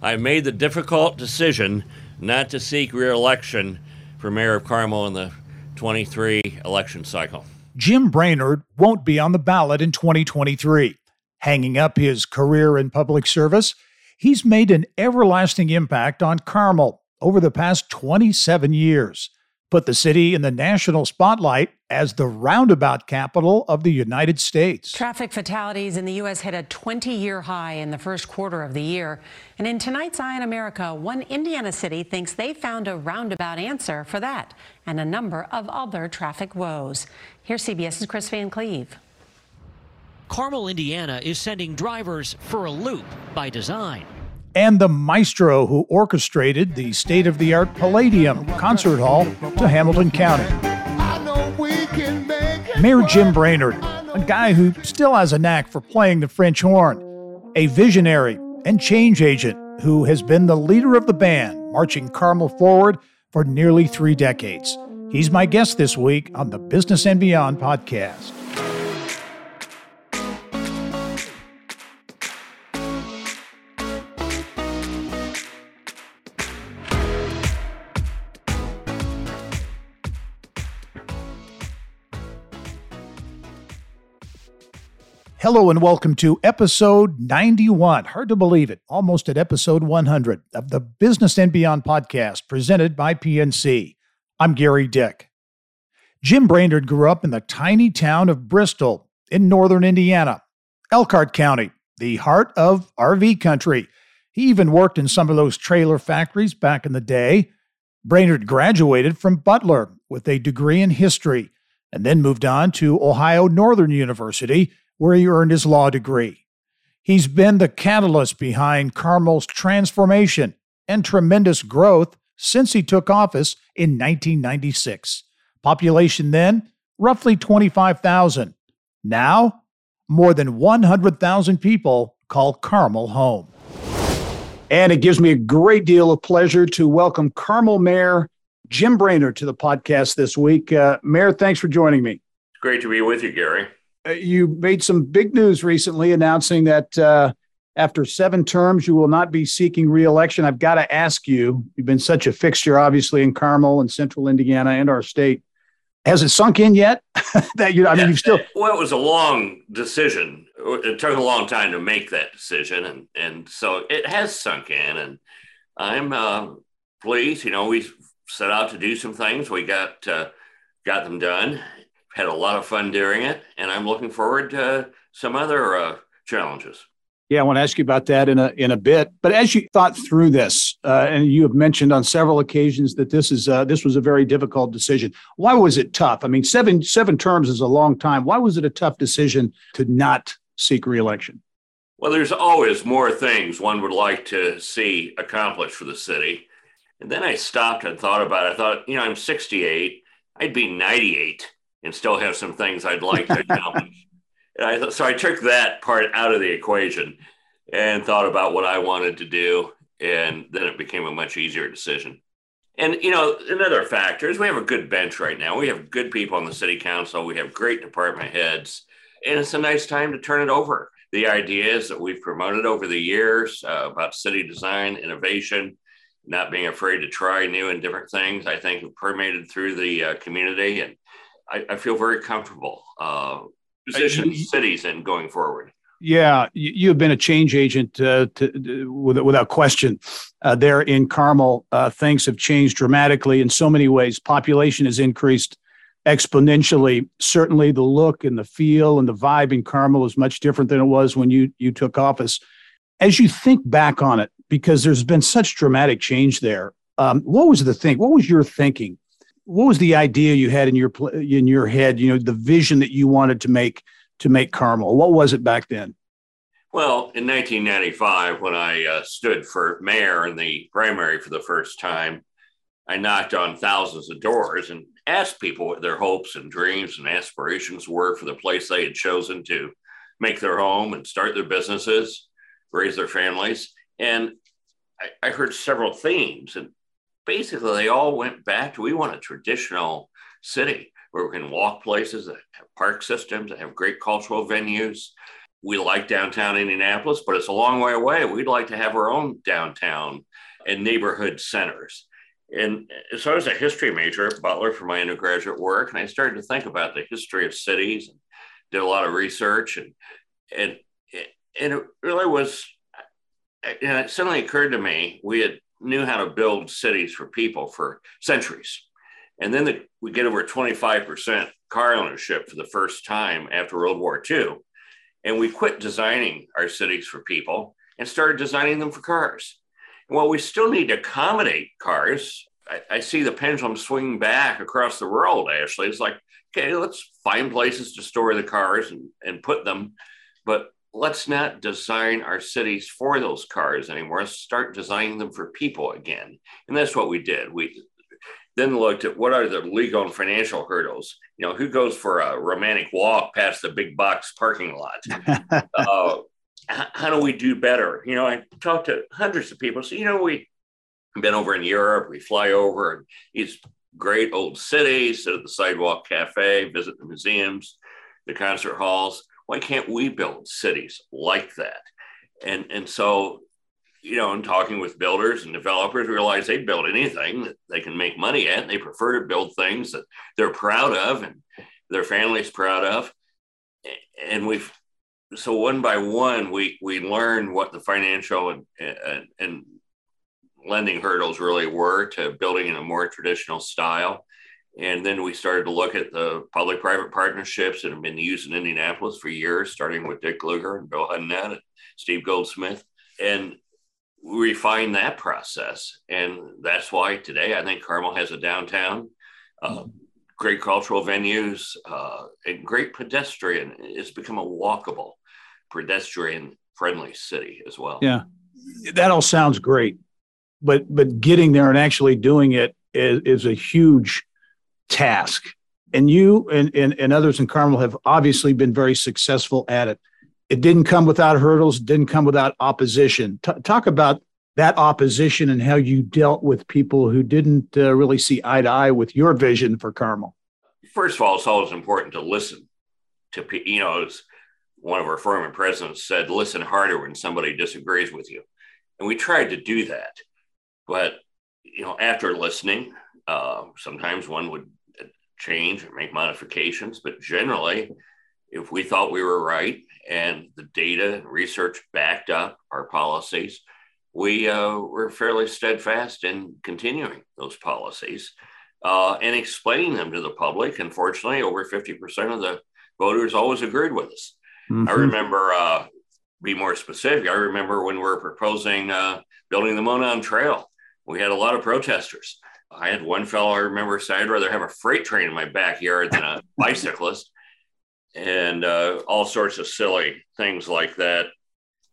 I made the difficult decision not to seek reelection for mayor of Carmel in the 23 election cycle. Jim Brainard won't be on the ballot in 2023. Hanging up his career in public service, he's made an everlasting impact on Carmel over the past 27 years put the city in the national spotlight as the roundabout capital of the United States. Traffic fatalities in the U.S. hit a 20 year high in the first quarter of the year. And in tonight's Eye on America, one Indiana city thinks they found a roundabout answer for that and a number of other traffic woes. Here's CBS's Chris Van Cleave. Carmel, Indiana is sending drivers for a loop by design and the maestro who orchestrated the state of the art Palladium Concert Hall to Hamilton County. Mayor Jim Brainard, a guy who still has a knack for playing the French horn, a visionary and change agent who has been the leader of the band, marching Carmel forward for nearly three decades. He's my guest this week on the Business and Beyond podcast. Hello and welcome to episode 91. Hard to believe it, almost at episode 100 of the Business and Beyond podcast presented by PNC. I'm Gary Dick. Jim Brainard grew up in the tiny town of Bristol in northern Indiana, Elkhart County, the heart of RV country. He even worked in some of those trailer factories back in the day. Brainard graduated from Butler with a degree in history and then moved on to Ohio Northern University where he earned his law degree. He's been the catalyst behind Carmel's transformation and tremendous growth since he took office in 1996. Population then, roughly 25,000. Now, more than 100,000 people call Carmel home. And it gives me a great deal of pleasure to welcome Carmel Mayor Jim Brainard to the podcast this week. Uh, Mayor, thanks for joining me. It's great to be with you, Gary. Uh, you made some big news recently announcing that uh, after seven terms, you will not be seeking reelection. I've got to ask you, you've been such a fixture, obviously, in Carmel and central Indiana and our state. Has it sunk in yet? that you, I mean, you've still. Well, it was a long decision. It took a long time to make that decision, and and so it has sunk in. And I'm uh, pleased. You know, we set out to do some things. We got uh, got them done, had a lot of fun doing it, and I'm looking forward to some other uh, challenges. Yeah, I want to ask you about that in a in a bit. But as you thought through this, uh, and you have mentioned on several occasions that this is uh, this was a very difficult decision. Why was it tough? I mean, seven seven terms is a long time. Why was it a tough decision to not seek reelection? Well, there's always more things one would like to see accomplished for the city. And then I stopped and thought about it. I thought, you know, I'm 68. I'd be 98 and still have some things I'd like to accomplish. and I, so I took that part out of the equation and thought about what I wanted to do. And then it became a much easier decision. And, you know, another factor is we have a good bench right now. We have good people on the city council. We have great department heads. And it's a nice time to turn it over. The ideas that we've promoted over the years uh, about city design, innovation, not being afraid to try new and different things, I think have permeated through the uh, community. And I, I feel very comfortable uh, positioning cities and going forward. Yeah, you have been a change agent uh, to, without question. Uh, there in Carmel, uh, things have changed dramatically in so many ways. Population has increased exponentially. Certainly, the look and the feel and the vibe in Carmel is much different than it was when you you took office. As you think back on it, because there's been such dramatic change there, um, what was the thing? What was your thinking what was the idea you had in your in your head? You know, the vision that you wanted to make to make Carmel. What was it back then? Well, in 1995, when I uh, stood for mayor in the primary for the first time, I knocked on thousands of doors and asked people what their hopes and dreams and aspirations were for the place they had chosen to make their home and start their businesses, raise their families. And I, I heard several themes. And basically they all went back to we want a traditional city where we can walk places that have park systems that have great cultural venues we like downtown Indianapolis, but it's a long way away. We'd like to have our own downtown and neighborhood centers. And so I was a history major at Butler for my undergraduate work, and I started to think about the history of cities and did a lot of research. And, and, and it really was, and it suddenly occurred to me, we had knew how to build cities for people for centuries. And then the, we get over 25% car ownership for the first time after World War II. And we quit designing our cities for people and started designing them for cars. Well, we still need to accommodate cars. I, I see the pendulum swinging back across the world, actually. It's like, okay, let's find places to store the cars and, and put them. But let's not design our cities for those cars anymore. Let's start designing them for people again. And that's what we did. We then looked at what are the legal and financial hurdles. You know, who goes for a romantic walk past the big box parking lot? uh, how do we do better? You know, I talked to hundreds of people. So, you know, we have been over in Europe, we fly over and these great old cities, sit at the sidewalk cafe, visit the museums, the concert halls. Why can't we build cities like that? And, and so, you know, in talking with builders and developers, realize they build anything that they can make money at. And they prefer to build things that they're proud of and their family's proud of. And we've so one by one, we we learned what the financial and, and, and lending hurdles really were to building in a more traditional style. And then we started to look at the public private partnerships that have been used in Indianapolis for years, starting with Dick Lugar and Bill Hudnut and Steve Goldsmith. And we refined that process. And that's why today I think Carmel has a downtown, uh, great cultural venues, uh, and great pedestrian. It's become a walkable pedestrian friendly city as well. Yeah, that all sounds great, but but getting there and actually doing it is, is a huge task. And you and, and, and others in Carmel have obviously been very successful at it. It didn't come without hurdles, didn't come without opposition. T- talk about that opposition and how you dealt with people who didn't uh, really see eye to eye with your vision for Carmel. First of all, it's always important to listen to you know one of our former presidents said, listen harder when somebody disagrees with you. And we tried to do that. But, you know, after listening, uh, sometimes one would change or make modifications. But generally, if we thought we were right and the data and research backed up our policies, we uh, were fairly steadfast in continuing those policies uh, and explaining them to the public. Unfortunately, over 50% of the voters always agreed with us. Mm-hmm. I remember, uh, be more specific, I remember when we were proposing uh, building the Monon Trail, we had a lot of protesters. I had one fellow I remember say, I'd rather have a freight train in my backyard than a bicyclist, and uh, all sorts of silly things like that.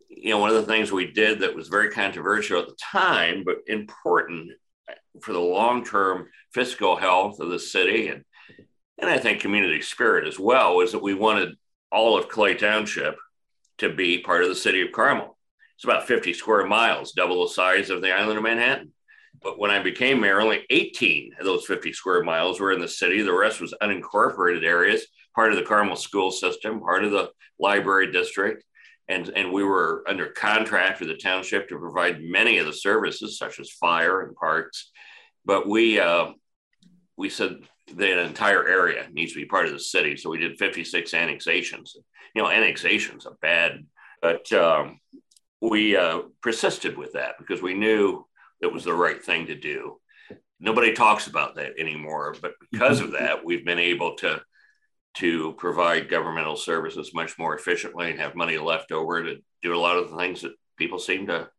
You know, one of the things we did that was very controversial at the time, but important for the long term fiscal health of the city and, and I think community spirit as well, was that we wanted all of Clay Township to be part of the city of Carmel. It's about 50 square miles, double the size of the island of Manhattan. But when I became mayor, only 18 of those 50 square miles were in the city. The rest was unincorporated areas, part of the Carmel school system, part of the library district. And, and we were under contract with the township to provide many of the services, such as fire and parks. But we, uh, we said the entire area needs to be part of the city. So we did 56 annexations. You know, annexations are bad, but um, we uh, persisted with that because we knew it was the right thing to do. Nobody talks about that anymore, but because of that, we've been able to to provide governmental services much more efficiently and have money left over to do a lot of the things that people seem to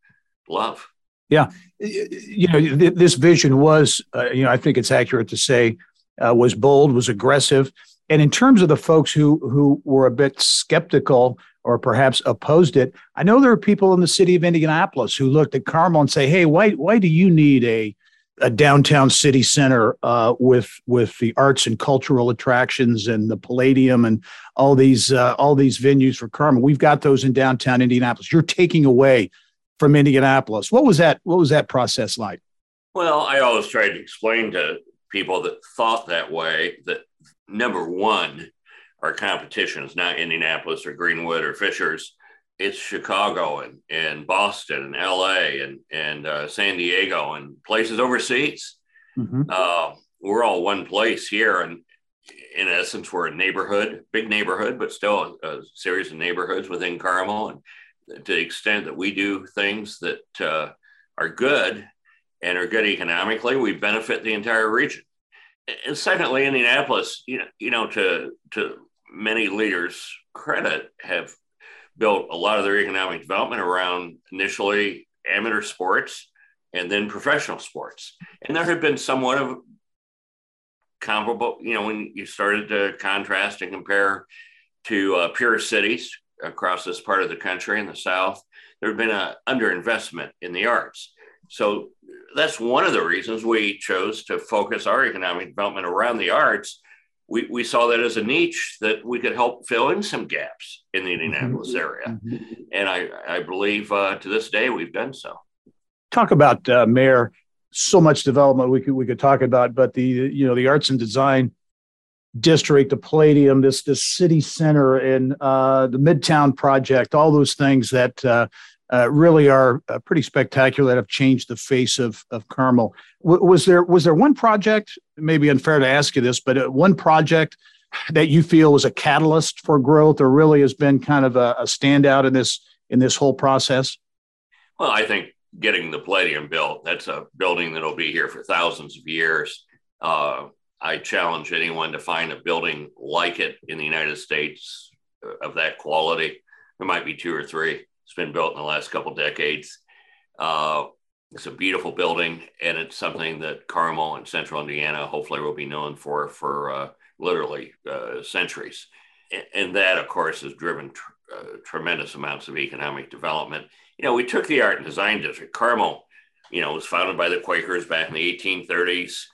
love. Yeah, you know, this vision was, uh, you know, I think it's accurate to say uh, was bold, was aggressive. And in terms of the folks who who were a bit skeptical or perhaps opposed it, I know there are people in the city of Indianapolis who looked at Carmel and say, "Hey, why why do you need a a downtown city center uh, with with the arts and cultural attractions and the Palladium and all these uh, all these venues for Carmel? We've got those in downtown Indianapolis. You're taking away from Indianapolis. What was that? What was that process like? Well, I always tried to explain to people that thought that way that number one, our competition is not Indianapolis or Greenwood or Fishers. It's Chicago and, and Boston and LA and, and uh, San Diego and places overseas. Mm-hmm. Uh, we're all one place here. And in essence, we're a neighborhood, big neighborhood, but still a, a series of neighborhoods within Carmel. And to the extent that we do things that uh, are good and are good economically, we benefit the entire region. And secondly, Indianapolis, you know, you know, to to many leaders' credit, have built a lot of their economic development around initially amateur sports and then professional sports. And there had been somewhat of comparable, you know, when you started to contrast and compare to uh, peer cities across this part of the country in the South, there had been an underinvestment in the arts. So that's one of the reasons we chose to focus our economic development around the arts. We, we saw that as a niche that we could help fill in some gaps in the Indianapolis mm-hmm. area. Mm-hmm. And I, I believe uh, to this day we've done so. Talk about uh, Mayor. So much development we could we could talk about, but the you know the arts and design district, the Palladium, this this city center, and uh, the Midtown project, all those things that uh, really are uh, pretty spectacular that have changed the face of of Carmel. W- was there was there one project? Maybe unfair to ask you this, but uh, one project that you feel was a catalyst for growth, or really has been kind of a, a standout in this in this whole process? Well, I think getting the Palladium built. That's a building that'll be here for thousands of years. Uh, I challenge anyone to find a building like it in the United States uh, of that quality. There might be two or three. It's been built in the last couple decades. Uh, it's a beautiful building, and it's something that Carmel and Central Indiana hopefully will be known for for uh, literally uh, centuries. And that, of course, has driven tr- uh, tremendous amounts of economic development. You know, we took the art and design district. Carmel, you know, was founded by the Quakers back in the 1830s.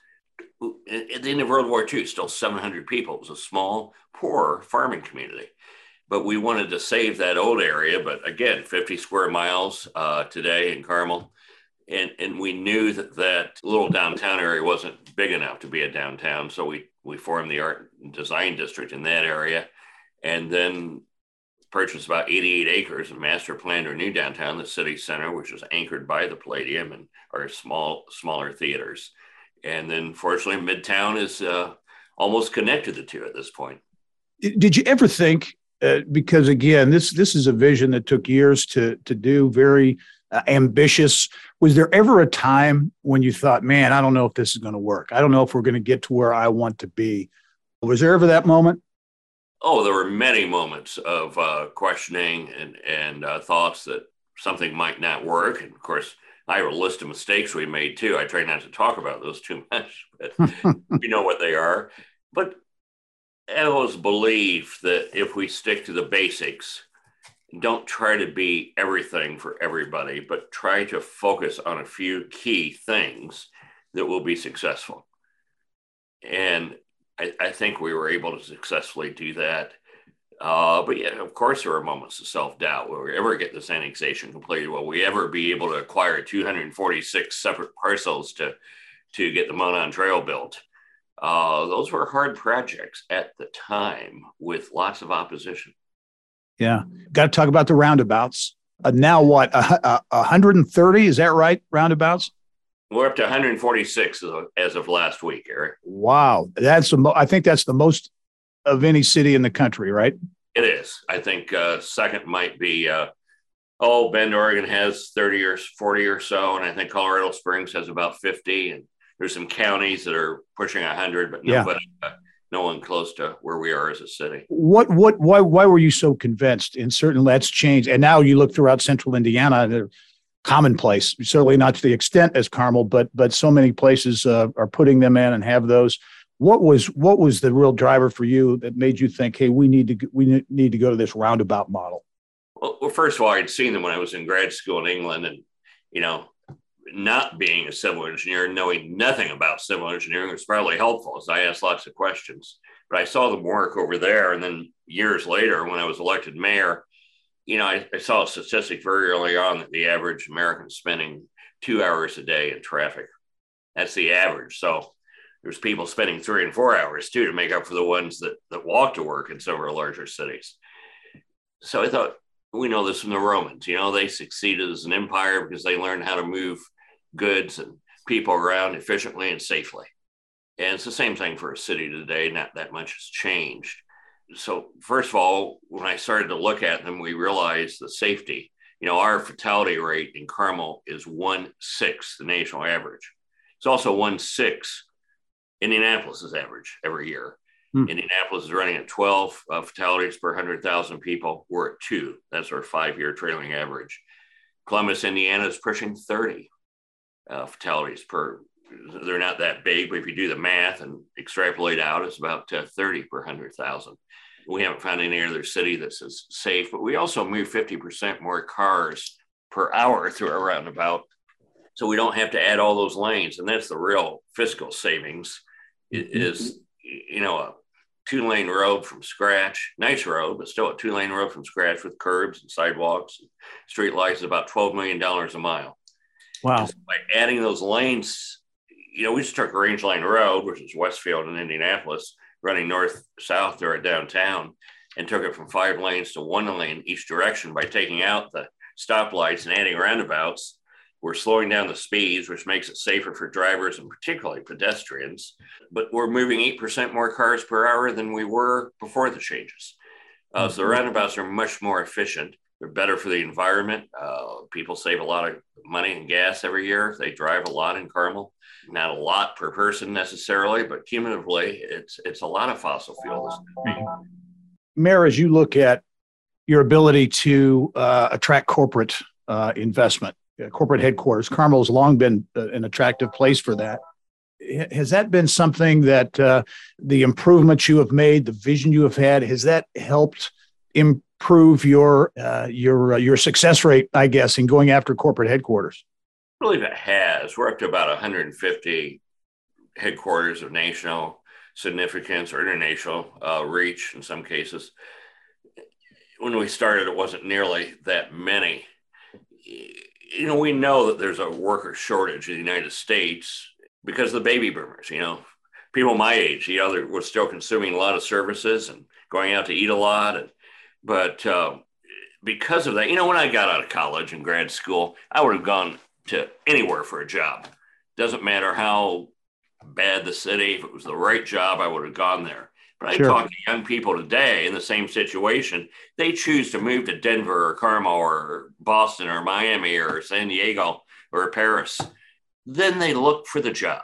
At the end of World War II, still 700 people. It was a small, poor farming community but we wanted to save that old area. But again, 50 square miles uh, today in Carmel. And, and we knew that that little downtown area wasn't big enough to be a downtown. So we, we formed the art and design district in that area and then purchased about 88 acres and master planned our new downtown, the city center, which was anchored by the Palladium and our small, smaller theaters. And then fortunately, Midtown is uh, almost connected the two at this point. Did you ever think uh, because again, this this is a vision that took years to to do, very uh, ambitious. Was there ever a time when you thought, "Man, I don't know if this is going to work. I don't know if we're going to get to where I want to be"? Was there ever that moment? Oh, there were many moments of uh, questioning and and uh, thoughts that something might not work. And of course, I have a list of mistakes we made too. I try not to talk about those too much, but you know what they are. But I always believe that if we stick to the basics, don't try to be everything for everybody, but try to focus on a few key things that will be successful. And I, I think we were able to successfully do that. Uh, but yeah, of course, there are moments of self doubt. Will we ever get this annexation completed? Will we ever be able to acquire 246 separate parcels to, to get the Monon Trail built? Uh, those were hard projects at the time with lots of opposition. Yeah. Got to talk about the roundabouts. Uh, now what? Uh, 130? Is that right? Roundabouts? We're up to 146 as of last week, Eric. Wow. That's the mo- I think that's the most of any city in the country, right? It is. I think uh, second might be, uh, oh, Bend, Oregon has 30 or 40 or so. And I think Colorado Springs has about 50. And there's some counties that are pushing 100, but nobody, yeah. uh, no one close to where we are as a city. What, what, why, why were you so convinced? And certainly that's changed. And now you look throughout central Indiana, they're commonplace, certainly not to the extent as Carmel, but, but so many places uh, are putting them in and have those. What was, what was the real driver for you that made you think, Hey, we need to, we need to go to this roundabout model? Well, well first of all, I'd seen them when I was in grad school in England and, you know, not being a civil engineer, knowing nothing about civil engineering was probably helpful as I asked lots of questions. But I saw them work over there. And then years later, when I was elected mayor, you know, I, I saw a statistic very early on that the average American spending two hours a day in traffic. That's the average. So there's people spending three and four hours too to make up for the ones that, that walk to work in some of our larger cities. So I thought, we know this from the Romans. You know, they succeeded as an empire because they learned how to move goods and people around efficiently and safely. And it's the same thing for a city today. Not that much has changed. So, first of all, when I started to look at them, we realized the safety. You know, our fatality rate in Carmel is one sixth the national average. It's also one sixth Indianapolis's average every year. Hmm. Indianapolis is running at 12 uh, fatalities per 100,000 people. We're at two. That's our five year trailing average. Columbus, Indiana is pushing 30 uh, fatalities per. They're not that big, but if you do the math and extrapolate out, it's about uh, 30 per 100,000. We haven't found any other city that's as safe, but we also move 50% more cars per hour through our roundabout. So we don't have to add all those lanes. And that's the real fiscal savings is, you know, a two lane road from scratch, nice road, but still a two lane road from scratch with curbs and sidewalks and street lights is about $12 million a mile. Wow. By adding those lanes, you know, we just took Range Line Road, which is Westfield and Indianapolis, running north south there at downtown, and took it from five lanes to one lane each direction by taking out the stoplights and adding roundabouts. We're slowing down the speeds, which makes it safer for drivers and particularly pedestrians. But we're moving 8% more cars per hour than we were before the changes. Uh, so the roundabouts are much more efficient. They're better for the environment. Uh, people save a lot of money and gas every year. They drive a lot in Carmel. Not a lot per person necessarily, but cumulatively, it's it's a lot of fossil fuels. Mayor, as you look at your ability to uh, attract corporate uh, investment, uh, corporate headquarters. Carmel has long been uh, an attractive place for that. Has that been something that uh, the improvements you have made, the vision you have had, has that helped improve your uh, your uh, your success rate? I guess in going after corporate headquarters. I believe it has. We're up to about 150 headquarters of national significance or international uh, reach in some cases. When we started, it wasn't nearly that many you know, we know that there's a worker shortage in the United States because of the baby boomers, you know, people my age, you know, they were still consuming a lot of services and going out to eat a lot. And, but uh, because of that, you know, when I got out of college and grad school, I would have gone to anywhere for a job. Doesn't matter how bad the city, if it was the right job, I would have gone there. But I sure. talk to young people today in the same situation. They choose to move to Denver or Carmel or Boston or Miami or San Diego or Paris. Then they look for the job.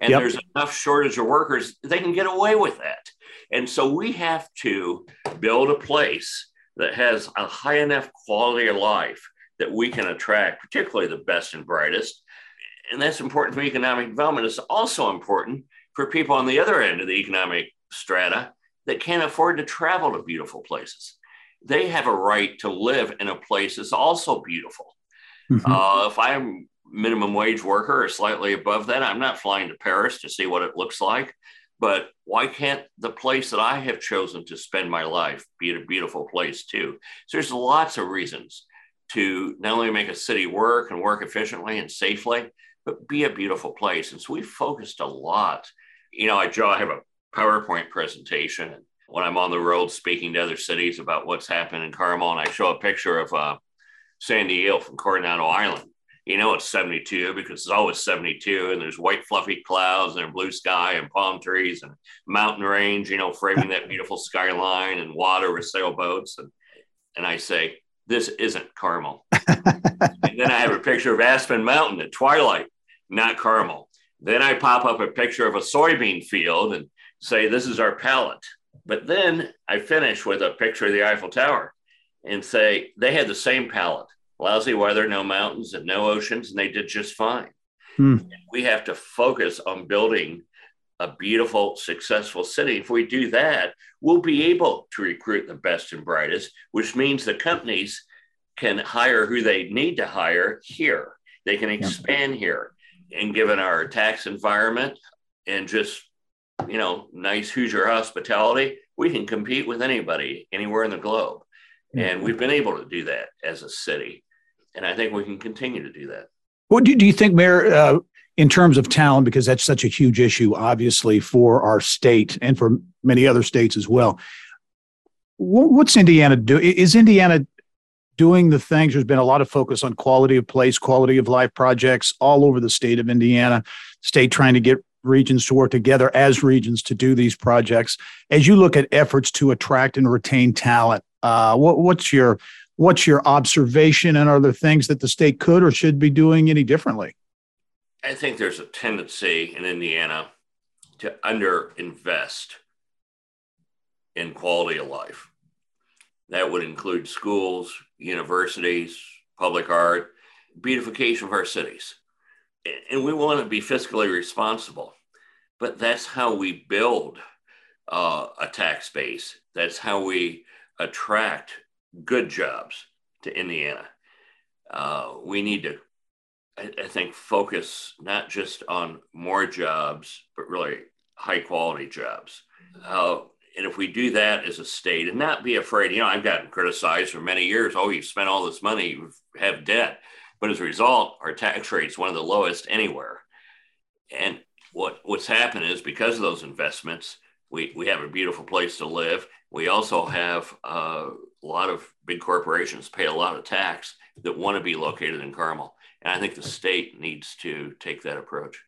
And yep. there's enough shortage of workers, they can get away with that. And so we have to build a place that has a high enough quality of life that we can attract, particularly the best and brightest. And that's important for economic development. It's also important for people on the other end of the economic strata that can't afford to travel to beautiful places. They have a right to live in a place that's also beautiful. Mm-hmm. Uh, if I'm minimum wage worker or slightly above that, I'm not flying to Paris to see what it looks like. But why can't the place that I have chosen to spend my life be a beautiful place too? So there's lots of reasons to not only make a city work and work efficiently and safely, but be a beautiful place. And so we focused a lot. You know, I draw, I have a PowerPoint presentation. And When I'm on the road speaking to other cities about what's happened in Carmel, and I show a picture of uh, San Diego from Coronado Island, you know it's 72 because it's always 72, and there's white fluffy clouds and blue sky and palm trees and mountain range, you know, framing that beautiful skyline and water with sailboats. And and I say, this isn't Carmel. and then I have a picture of Aspen Mountain at twilight, not Carmel. Then I pop up a picture of a soybean field and say, This is our palette. But then I finish with a picture of the Eiffel Tower and say, They had the same palette lousy weather, no mountains, and no oceans, and they did just fine. Hmm. We have to focus on building a beautiful, successful city. If we do that, we'll be able to recruit the best and brightest, which means the companies can hire who they need to hire here. They can expand here. And given our tax environment and just you know, nice Hoosier hospitality, we can compete with anybody anywhere in the globe. And we've been able to do that as a city. And I think we can continue to do that. What do, do you think, Mayor, uh, in terms of talent, because that's such a huge issue, obviously, for our state and for many other states as well. What's Indiana do? Is Indiana doing the things? There's been a lot of focus on quality of place, quality of life projects all over the state of Indiana. State trying to get regions to work together as regions to do these projects. As you look at efforts to attract and retain talent, uh, what, what's your what's your observation, and are there things that the state could or should be doing any differently? I think there's a tendency in Indiana to underinvest in quality of life. That would include schools, universities, public art, beautification of our cities. And we want to be fiscally responsible. But that's how we build uh, a tax base. That's how we attract good jobs to Indiana. Uh, we need to, I, I, think, focus not just on more jobs, but really high quality jobs. Uh, and if we do that as a state and not be afraid, you know, I've gotten criticized for many years. Oh, you've spent all this money, you have debt. But as a result, our tax rate is one of the lowest anywhere. And what what's happened is because of those investments, we, we have a beautiful place to live. We also have uh, a lot of big corporations pay a lot of tax that want to be located in Carmel. And I think the state needs to take that approach.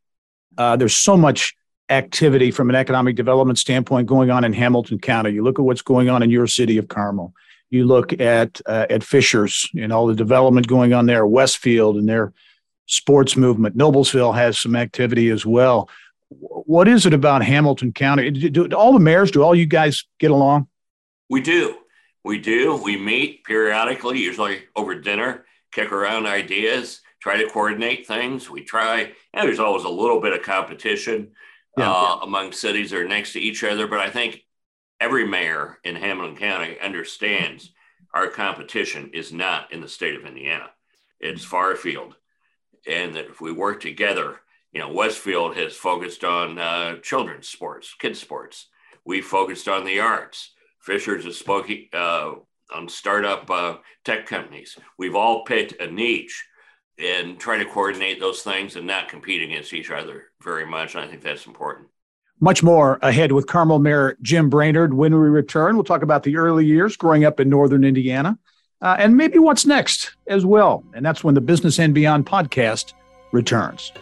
Uh, there's so much activity from an economic development standpoint going on in Hamilton County. You look at what's going on in your city of Carmel. You look at uh, at Fishers and all the development going on there, Westfield and their sports movement. Noblesville has some activity as well. What is it about Hamilton County? Do, do, do all the mayors, do all you guys get along? We do. We do. We meet periodically, usually over dinner, kick around ideas, try to coordinate things. We try, and there's always a little bit of competition yeah. uh, among cities that are next to each other. But I think every mayor in Hamilton County understands our competition is not in the state of Indiana, it's far afield. And that if we work together, you know, Westfield has focused on uh, children's sports, kids' sports. We focused on the arts. Fishers is spoken uh, on startup uh, tech companies. We've all picked a niche and try to coordinate those things and not compete against each other very much. And I think that's important. Much more ahead with Carmel Mayor Jim Brainard. When we return, we'll talk about the early years growing up in Northern Indiana uh, and maybe what's next as well. And that's when the Business and Beyond podcast returns.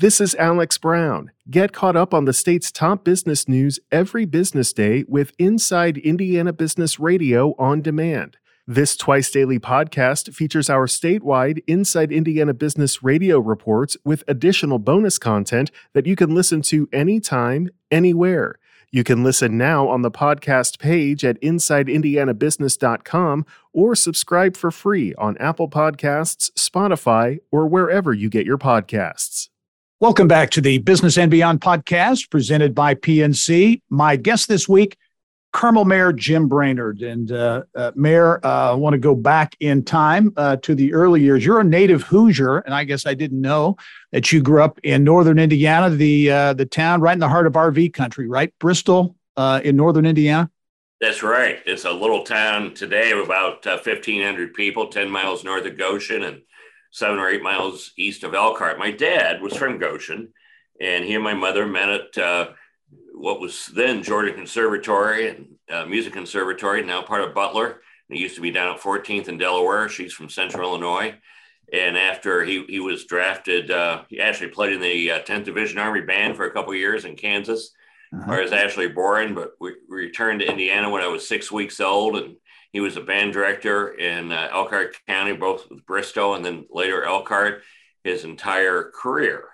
This is Alex Brown. Get caught up on the state's top business news every business day with Inside Indiana Business Radio on demand. This twice daily podcast features our statewide Inside Indiana Business Radio reports with additional bonus content that you can listen to anytime, anywhere. You can listen now on the podcast page at InsideIndianaBusiness.com or subscribe for free on Apple Podcasts, Spotify, or wherever you get your podcasts. Welcome back to the Business and Beyond podcast presented by PNC. My guest this week, Carmel Mayor Jim Brainard. And uh, uh, Mayor, uh, I want to go back in time uh, to the early years. You're a native Hoosier, and I guess I didn't know that you grew up in northern Indiana, the uh, the town right in the heart of RV country, right? Bristol uh, in northern Indiana. That's right. It's a little town today of about 1,500 people, 10 miles north of Goshen, and seven or eight miles east of Elkhart. My dad was from Goshen, and he and my mother met at uh, what was then Jordan Conservatory and uh, Music Conservatory, now part of Butler. It used to be down at 14th in Delaware. She's from Central Illinois. And after he, he was drafted, uh, he actually played in the 10th uh, Division Army Band for a couple years in Kansas, uh-huh. where I was actually born. But we returned to Indiana when I was six weeks old and he was a band director in uh, Elkhart County, both with Bristol and then later Elkhart, his entire career.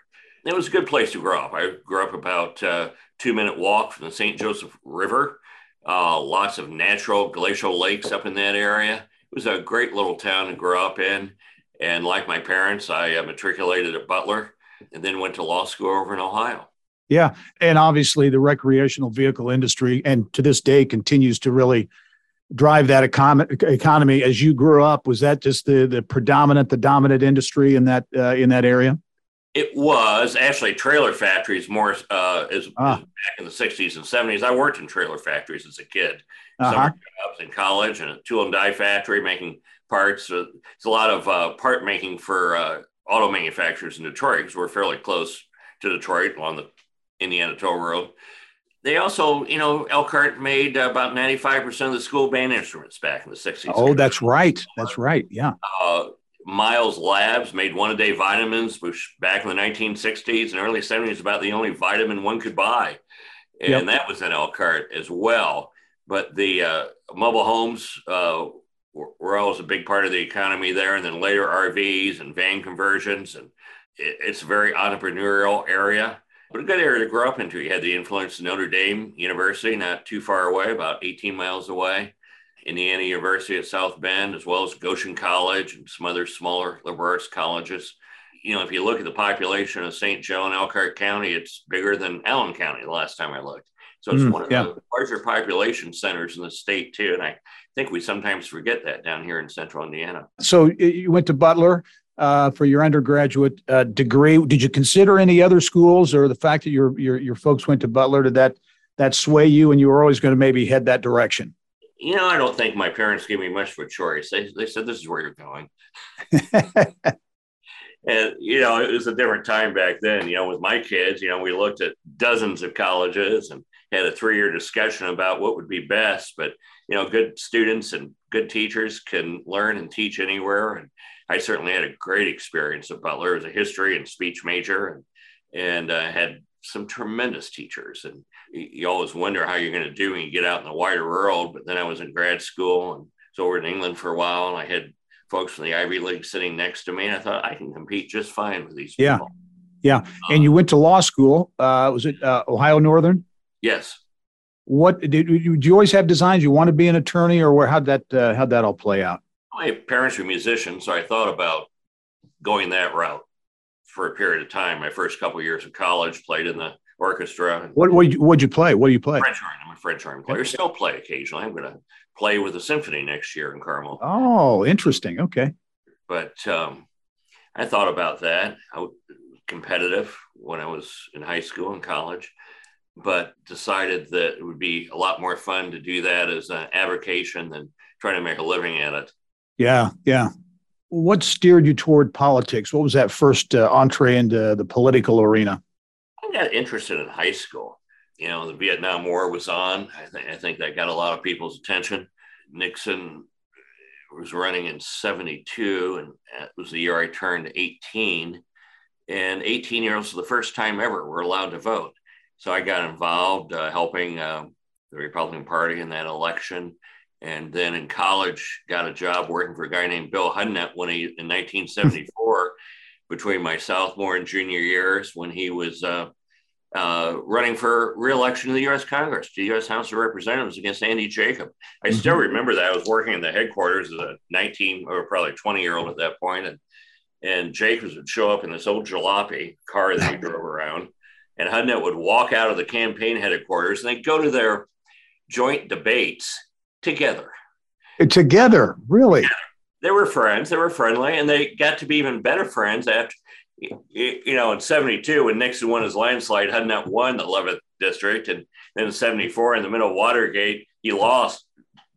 It was a good place to grow up. I grew up about uh, two minute walk from the St. Joseph River. Uh, lots of natural glacial lakes up in that area. It was a great little town to grow up in. And like my parents, I uh, matriculated at Butler and then went to law school over in Ohio. Yeah. And obviously, the recreational vehicle industry, and to this day, continues to really drive that econ- economy as you grew up? Was that just the the predominant, the dominant industry in that uh, in that area? It was actually trailer factories more uh, is, Ah. back in the 60s and 70s. I worked in trailer factories as a kid. Uh-huh. Summer jobs in college and a tool and die factory making parts. It's a lot of uh, part making for uh, auto manufacturers in Detroit because we're fairly close to Detroit on the Indiana Toll Road. They also, you know, Elkhart made about 95% of the school band instruments back in the 60s. Oh, that's right. That's right. Yeah. Uh, Miles Labs made one a day vitamins, which back in the 1960s and early 70s, about the only vitamin one could buy. And Yep. that was in Elkhart as well. But the uh, mobile homes uh, were, were always a big part of the economy there. And then later RVs and van conversions. And it, it's a very entrepreneurial area, but a good area to grow up into. You had the influence of Notre Dame University, not too far away, about 18 miles away. Indiana University at South Bend, as well as Goshen College and some other smaller liberal arts colleges. You know, if you look at the population of St. Joe and Elkhart County, it's bigger than Allen County the last time I looked. So it's Mm, one of yeah. the larger population centers in the state, too. And I think we sometimes forget that down here in central Indiana. So you went to Butler uh, for your undergraduate uh, degree. Did you consider any other schools, or the fact that your your your folks went to Butler did that that sway you, and you were always going to maybe head that direction? You know, I don't think my parents gave me much of a choice. They, they said, this is where you're going. And, you know, it was a different time back then. You know, with my kids, you know, we looked at dozens of colleges and had a three year discussion about what would be best. But, you know, good students and good teachers can learn and teach anywhere. And I certainly had a great experience at Butler as a history and speech major and, and uh, had some tremendous teachers. And you, always wonder how you're going to do when you get out in the wider world. But then I was in grad school and was over in England for a while and I had folks from the Ivy League sitting next to me. And I thought I can compete just fine with these Yeah. people. Yeah, and you went to law school. Uh, was it uh, Ohio Northern? Yes. What did, did you, did you always have designs? You want to be an attorney, or where? How'd that uh, how'd that all play out? My parents were musicians, so I thought about going that route for a period of time. My first couple of years of college, played in the orchestra. What what you, what'd you play? What do you play? French horn. I'm a French horn player. Still play occasionally. I'm going to play with the symphony next year in Carmel. Oh, interesting. Okay. But um, I thought about that. I was competitive when I was in high school and college, but decided that it would be a lot more fun to do that as an avocation than trying to make a living at it. Yeah, yeah. What steered you toward politics? What was that first uh, entree into the political arena? I got interested in high school. You know, the Vietnam War was on. I think I think that got a lot of people's attention. Nixon was running in 72, and that was the year I turned 18. And 18 year olds, for the first time ever, were allowed to vote. So I got involved uh, helping uh, the Republican Party in that election. And then in college, got a job working for a guy named Bill Hudnut when he, in 1974, between my sophomore and junior years, when he was uh, uh, running for reelection to the U.S. Congress, the U.S. House of Representatives against Andy Jacob. I still remember that. I was working in the headquarters as a 19 or probably 20 year old at that point, and and Jacobs would show up in this old jalopy car that he drove around, and Hudnut would walk out of the campaign headquarters, and they'd go to their joint debates together. Together, really? They were friends. They were friendly, and they got to be even better friends after you know, in 72, when Nixon won his landslide, Hudnut won the 11th district. And then in 74, in the middle of Watergate, he lost.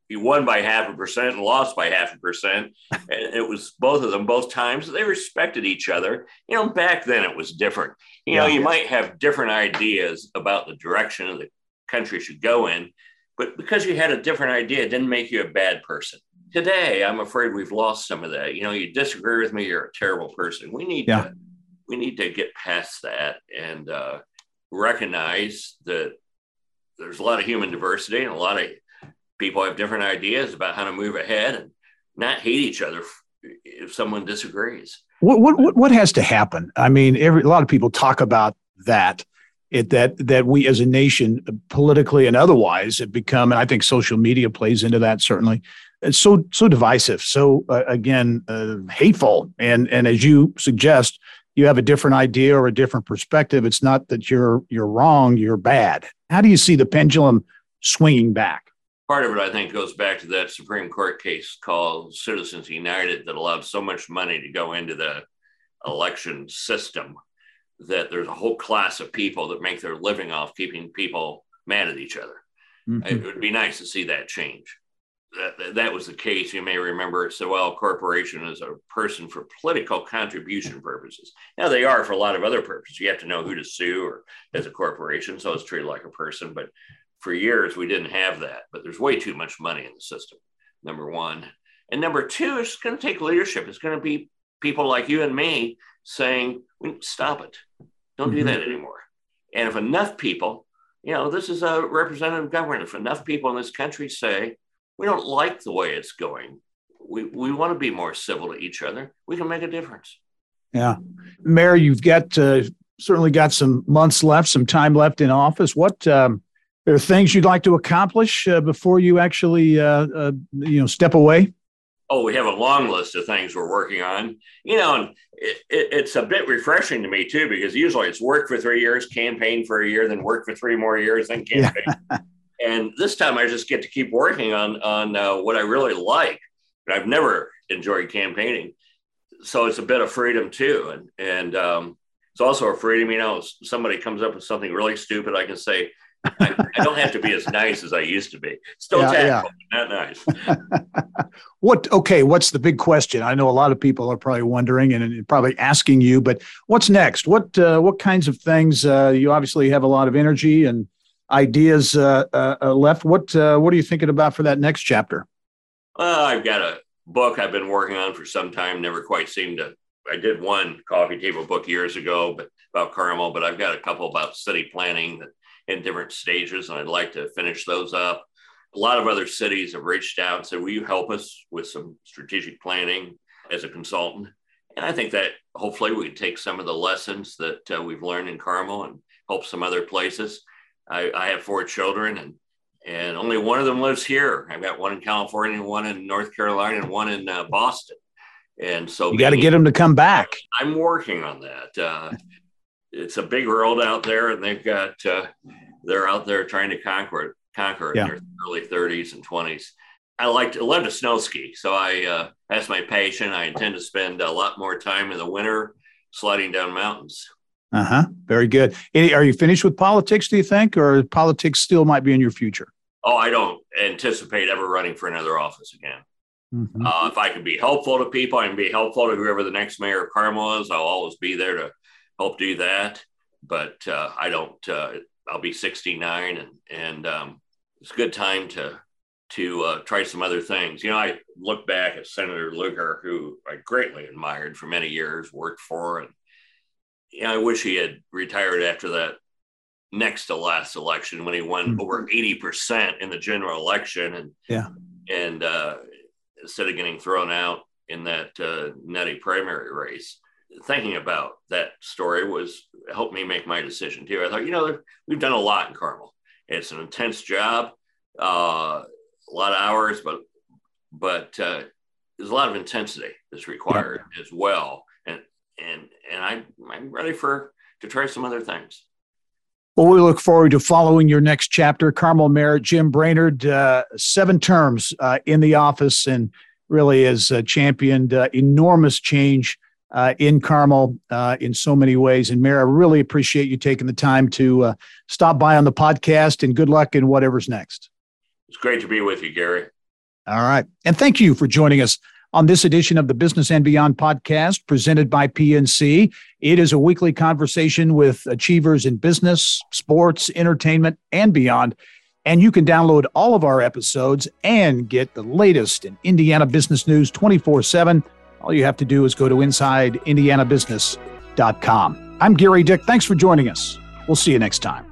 He won by half a percent and lost by half a percent. And it was both of them, both times. They respected each other. You know, back then it was different. You know, Yeah. you might have different ideas about the direction of the country should go in, but because you had a different idea, it didn't make you a bad person. Today, I'm afraid we've lost some of that. You know, you disagree with me, you're a terrible person. We need Yeah. to we need to get past that and uh, recognize that there's a lot of human diversity and a lot of people have different ideas about how to move ahead and not hate each other if- someone disagrees. What what what, what has to happen? I mean, every a lot of people talk about that. It that that we as a nation, politically and otherwise, have become, and I think social media plays into that certainly. It's so so divisive, so uh, again uh, hateful, and and as you suggest, you have a different idea or a different perspective. It's not that you're you're wrong, you're bad. How do you see the pendulum swinging back? part of it, I think, goes back to that Supreme Court case called Citizens United that allowed so much money to go into the election system that there's a whole class of people that make their living off keeping people mad at each other. Mm-hmm. It would be nice to see that change. That, that was the case. You may remember it so well. Corporation is a person for political contribution purposes. Now they are for a lot of other purposes. You have to know who to sue or as a corporation, so it's treated like a person. But for years we didn't have that. But there's way too much money in the system. Number one, and number two, it's going to take leadership. It's going to be people like you and me saying, "Stop it! Don't mm-hmm. do that anymore." And if enough people you know, this is a representative government. If enough people in this country say, we don't like the way it's going, we, we want to be more civil to each other, we can make a difference. Yeah. Mayor, you've got uh, certainly got some months left, some time left in office. What um, are things you'd like to accomplish uh, before you actually, uh, uh you know, step away? Oh, we have a long list of things we're working on. You know, and it, it, it's a bit refreshing to me too, because usually it's work for three years, campaign for a year, then work for three more years, then campaign. Yeah. and this time I just get to keep working on on uh, what I really like. But I've never enjoyed campaigning, so it's a bit of freedom too, and and um, it's also a freedom. You know, somebody comes up with something really stupid, I can say, I, I, don't have to be as nice as I used to be. Still yeah, tactful, yeah. not nice. what? Okay, what's the big question? I know a lot of people are probably wondering and probably asking you, but what's next? What uh, what kinds of things? Uh, you obviously have a lot of energy and ideas uh, uh, uh left. What uh, what are you thinking about for that next chapter? I've got a book I've been working on for some time. Never quite seemed to. I did one coffee table book years ago, but about Carmel. But I've got a couple about city planning that in different stages, and I'd like to finish those up. A lot of other cities have reached out and said, Will you help us with some strategic planning as a consultant? And I think that hopefully we can take some of the lessons that uh, we've learned in Carmel and help some other places. I, I, have four children, and and only one of them lives here. I've got one in California, one in North Carolina, and one in uh, Boston. And so you got to get them to come back. I'm working on that. Uh, it's a big world out there, and they've got uh, they're out there trying to conquer it, conquer it yeah. in their early 30s and 20s. I like to love to snow ski, so I uh, that's my passion. I intend to spend a lot more time in the winter sliding down mountains. Uh huh. Very good. Any, are you finished with politics? Do you think, or politics still might be in your future? Oh, I don't anticipate ever running for another office again. Mm-hmm. Uh, if I can be helpful to people, I can be helpful to whoever the next mayor of Carmel is. I'll always be there to help do that. But uh, I don't. Uh, I'll be 69, and and um, it's a good time to to uh, try some other things. You know, I look back at Senator Lugar, who I greatly admired for many years, worked for, and you know, I wish he had retired after that next to last election when he won mm-hmm. over 80% in the general election and yeah and uh, instead of getting thrown out in that uh, nutty primary race thinking about that story was helped me make my decision too. I thought, you know, we've done a lot in Carmel. It's an intense job, uh, a lot of hours, but but uh, there's a lot of intensity that's required yeah. as well. And and and I I'm ready for to try some other things. Well, we look forward to following your next chapter. Carmel Mayor Jim Brainard, uh, seven terms uh, in the office, and really has uh, championed uh, enormous change uh, in Carmel uh, in so many ways. And Mayor, I really appreciate you taking the time to uh, stop by on the podcast and good luck in whatever's next. It's great to be with you, Gary. All right. And thank you for joining us on this edition of the Business and Beyond podcast presented by PNC. It is a weekly conversation with achievers in business, sports, entertainment, and beyond. And you can download all of our episodes and get the latest in Indiana business news 24 7 all you have to do is go to InsideIndianaBusiness.com. I'm Gary Dick. Thanks for joining us. We'll see you next time.